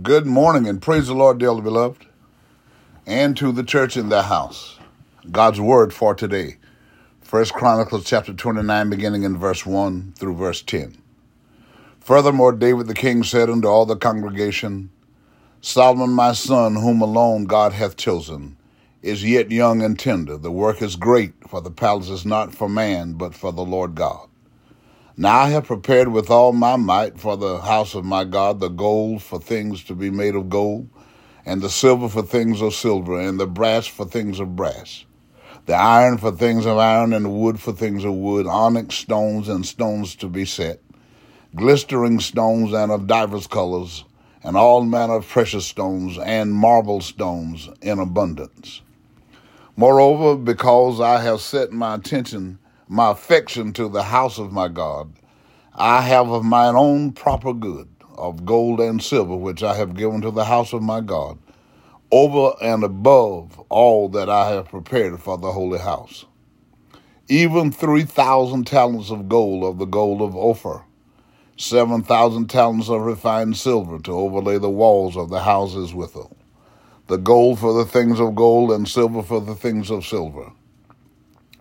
Good morning and praise the Lord, dearly beloved, and to the church in the house. God's word for today. First Chronicles chapter 29, beginning in verse 1 through verse 10. Furthermore, David the king said unto all the congregation, Solomon my son, whom alone God hath chosen, is yet young and tender. The work is great, for the palace is not for man, but for the Lord God. Now I have prepared with all my might for the house of my God the gold for things to be made of gold, and the silver for things of silver, and the brass for things of brass, the iron for things of iron, and the wood for things of wood, onyx stones and stones to be set, glistering stones and of divers colors, and all manner of precious stones, and marble stones in abundance. Moreover, because I have set my attention my affection to the house of my God, I have of mine own proper good, of gold and silver, which I have given to the house of my God, over and above all that I have prepared for the holy house. Even three thousand talents of gold of the gold of Ophir, seven thousand talents of refined silver to overlay the walls of the houses withal, the gold for the things of gold and silver for the things of silver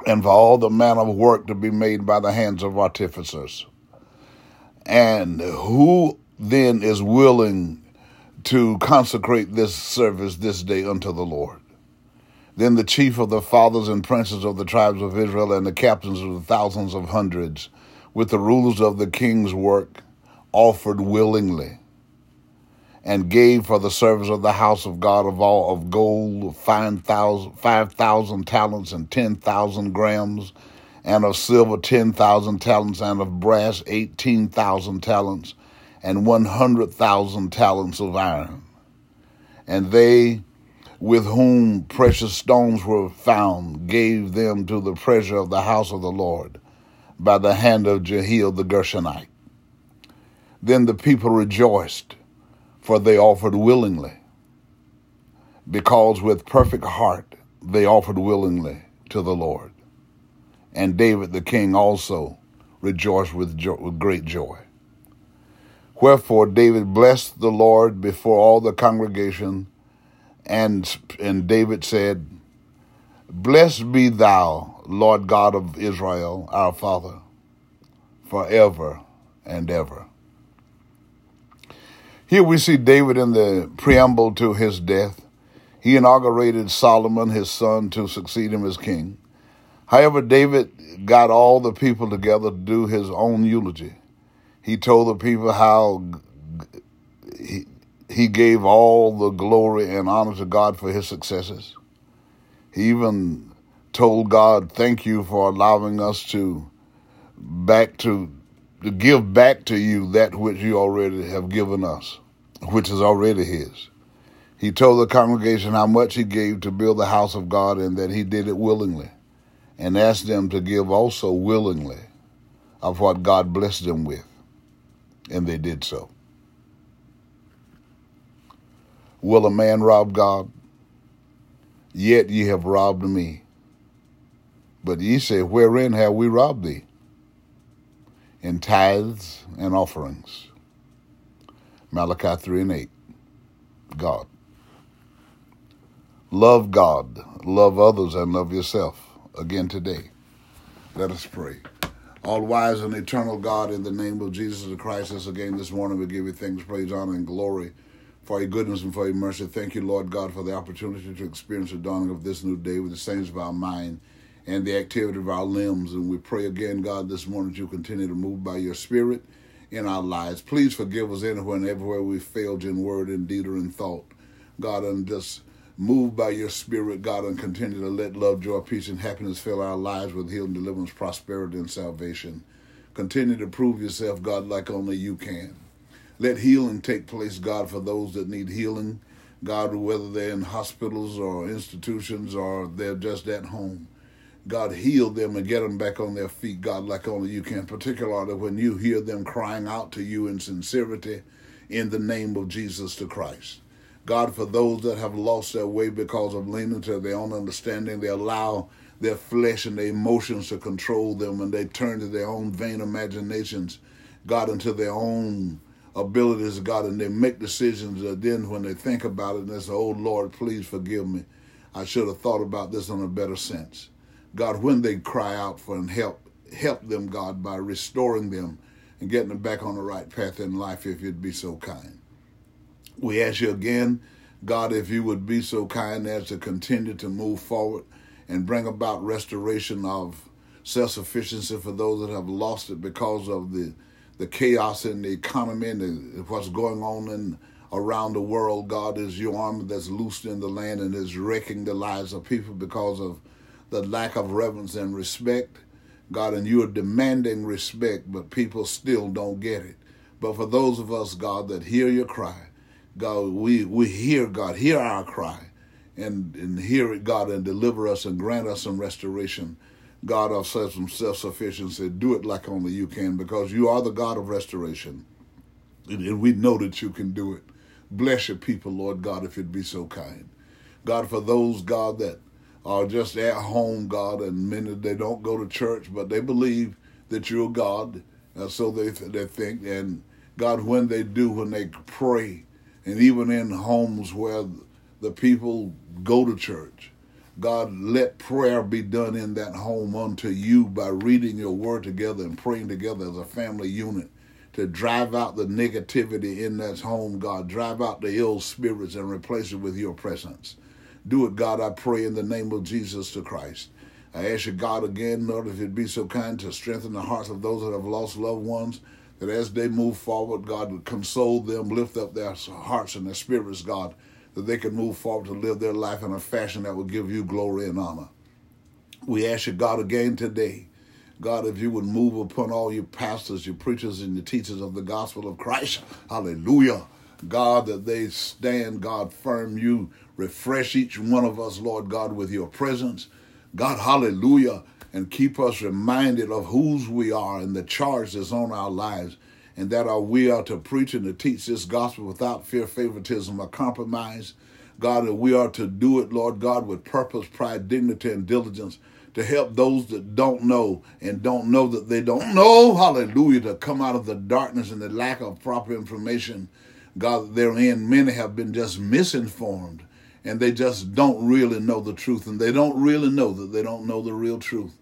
and for all the manner of work to be made by the hands of artificers. And who then is willing to consecrate this service this day unto the Lord? Then the chief of the fathers and princes of the tribes of Israel and the captains of the thousands of hundreds, with the rulers of the king's work, offered willingly and gave for the service of the house of God of all of gold five thousand, five thousand talents and ten thousand drams, and of silver ten thousand talents, and of brass eighteen thousand talents, and one hundred thousand talents of iron. And they with whom precious stones were found gave them to the treasure of the house of the Lord by the hand of Jehiel the Gershonite. Then the people rejoiced for they offered willingly, because with perfect heart they offered willingly to the Lord. And David the king also rejoiced with, jo- with great joy. Wherefore David blessed the Lord before all the congregation, and, and David said, Blessed be thou, Lord God of Israel, our Father, forever and ever. Here we see David in the preamble to his death. He inaugurated Solomon, his son, to succeed him as king. However, David got all the people together to do his own eulogy. He told the people how he, he gave all the glory and honor to God for his successes. He even told God, Thank you for allowing us to back to to give back to you that which you already have given us, which is already his. He told the congregation how much he gave to build the house of God and that he did it willingly, and asked them to give also willingly of what God blessed them with, and they did so. Will a man rob God? Yet ye have robbed me. But ye say, Wherein have we robbed thee? In tithes and offerings. Malachi 3 and 8. God. Love God, love others, and love yourself. Again today. Let us pray. All wise and eternal God, in the name of Jesus Christ, us again this morning we give you thanks, praise, honor, and glory for your goodness and for your mercy. Thank you, Lord God, for the opportunity to experience the dawning of this new day with the saints of our mind and the activity of our limbs. And we pray again, God, this morning that you continue to move by your spirit in our lives. Please forgive us anywhere and everywhere we failed in word and deed or in thought. God, and just move by your spirit, God, and continue to let love, joy, peace, and happiness fill our lives with healing, deliverance, prosperity, and salvation. Continue to prove yourself, God, like only you can. Let healing take place, God, for those that need healing. God, whether they're in hospitals or institutions or they're just at home. God, heal them and get them back on their feet, God, like only you can, particularly when you hear them crying out to you in sincerity in the name of Jesus the Christ. God, for those that have lost their way because of leaning to their own understanding, they allow their flesh and their emotions to control them and they turn to their own vain imaginations, God, into their own abilities, God, and they make decisions. Uh, then when they think about it, they say, "Oh Lord, please forgive me. I should have thought about this in a better sense." God, when they cry out for help, help them, God, by restoring them and getting them back on the right path in life, if you'd be so kind. We ask you again, God, if you would be so kind as to continue to move forward and bring about restoration of self sufficiency for those that have lost it because of the the chaos in the economy and the, what's going on in around the world. God is your army that's loosed in the land and is wrecking the lives of people because of the lack of reverence and respect. God, and you are demanding respect, but people still don't get it. But for those of us, God, that hear your cry, God, we, we hear, God, hear our cry and, and hear it, God, and deliver us and grant us some restoration. God of some self-sufficiency, do it like only you can because you are the God of restoration. And we know that you can do it. Bless your people, Lord God, if you'd be so kind. God, for those, God, that are just at home, God, and many they don't go to church, but they believe that you're God, uh, so they they think. And God, when they do, when they pray, and even in homes where the people go to church, God, let prayer be done in that home unto you by reading your word together and praying together as a family unit to drive out the negativity in that home, God. Drive out the ill spirits and replace it with your presence. Do it, God, I pray in the name of Jesus the Christ. I ask you, God, again, Lord, if you'd be so kind to strengthen the hearts of those that have lost loved ones, that as they move forward, God would console them, lift up their hearts and their spirits, God, that they can move forward to live their life in a fashion that will give you glory and honor. We ask you, God, again today, God, if you would move upon all your pastors, your preachers, and your teachers of the gospel of Christ, hallelujah. God, that they stand, God, firm. You refresh each one of us, Lord God, with your presence. God, hallelujah. And keep us reminded of whose we are and the charge that's on our lives. And that our, we are to preach and to teach this gospel without fear, favoritism, or compromise. God, that we are to do it, Lord God, with purpose, pride, dignity, and diligence to help those that don't know and don't know that they don't know, hallelujah, to come out of the darkness and the lack of proper information God, therein, many have been just misinformed and they just don't really know the truth and they don't really know that they don't know the real truth.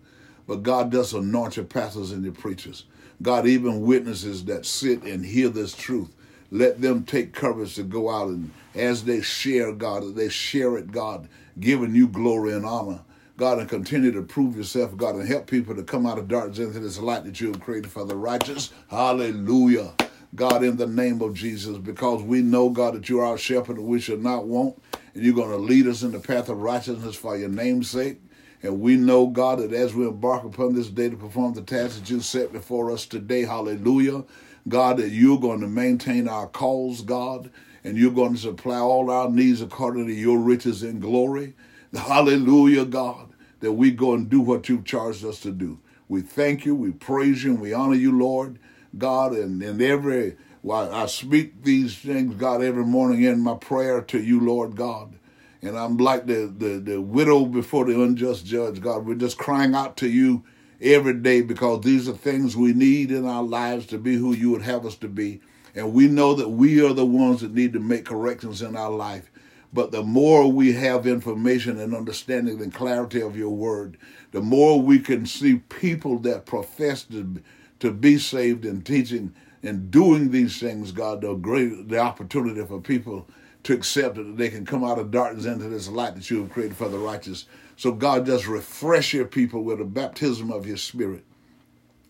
But God does anoint your pastors and your preachers. God, even witnesses that sit and hear this truth, let them take courage to go out and as they share, God, they share it, God, giving you glory and honor. God, and continue to prove yourself, God, and help people to come out of darkness into this light that you have created for the righteous. Hallelujah. God, in the name of Jesus, because we know, God, that you are our shepherd and we shall not want, and you're going to lead us in the path of righteousness for your name's sake. And we know, God, that as we embark upon this day to perform the task that you set before us today, hallelujah, God, that you're going to maintain our cause, God, and you're going to supply all our needs according to your riches and glory. Hallelujah, God, that we go and do what you've charged us to do. We thank you, we praise you, and we honor you, Lord. God, and, and every while I speak these things, God, every morning in my prayer to you, Lord God. And I'm like the, the, the widow before the unjust judge, God. We're just crying out to you every day because these are things we need in our lives to be who you would have us to be. And we know that we are the ones that need to make corrections in our life. But the more we have information and understanding and clarity of your word, the more we can see people that profess to to be saved and teaching and doing these things, God, the great the opportunity for people to accept that they can come out of darkness into this light that you have created for the righteous. So God, just refresh your people with the baptism of your spirit.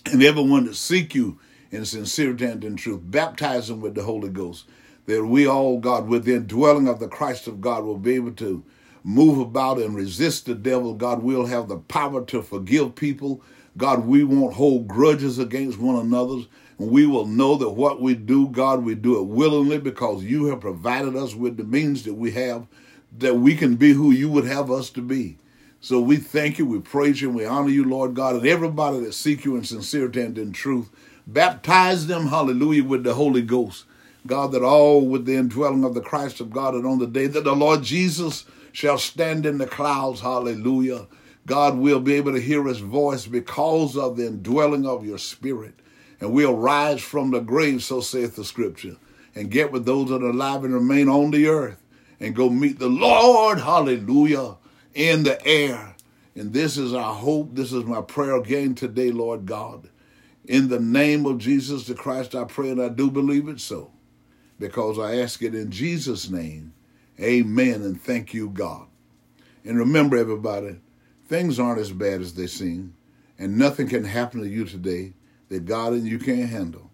And everyone that seek you in sincerity and in truth, baptize them with the Holy Ghost. That we all, God, with the indwelling of the Christ of God, will be able to move about and resist the devil. God, we'll have the power to forgive people God, we won't hold grudges against one another. And we will know that what we do, God, we do it willingly because you have provided us with the means that we have that we can be who you would have us to be. So we thank you, we praise you, and we honor you, Lord God, and everybody that seek you in sincerity and in truth. Baptize them, hallelujah, with the Holy Ghost. God, that all with the indwelling of the Christ of God, and on the day that the Lord Jesus shall stand in the clouds, hallelujah God will be able to hear his voice because of the indwelling of your spirit. and we'll rise from the grave, so saith the scripture, and get with those that are alive and remain on the earth and go meet the Lord, hallelujah, in the air. And this is our hope. This is my prayer again today, Lord God. In the name of Jesus the Christ, I pray and I do believe it so. Because I ask it in Jesus' name. Amen. And thank you, God. And remember, everybody, things aren't as bad as they seem. And nothing can happen to you today that God and you can't handle.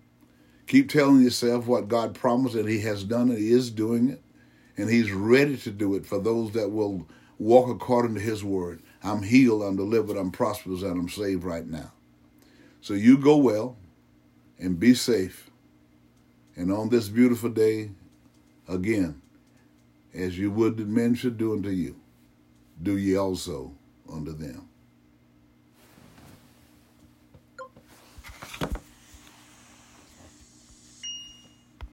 Keep telling yourself what God promised and He has done and He is doing it. And He's ready to do it for those that will walk according to His word. I'm healed, I'm delivered, I'm prosperous, and I'm saved right now. So you go well and be safe. And on this beautiful day, again, as you would that men should do unto you, do ye also unto them.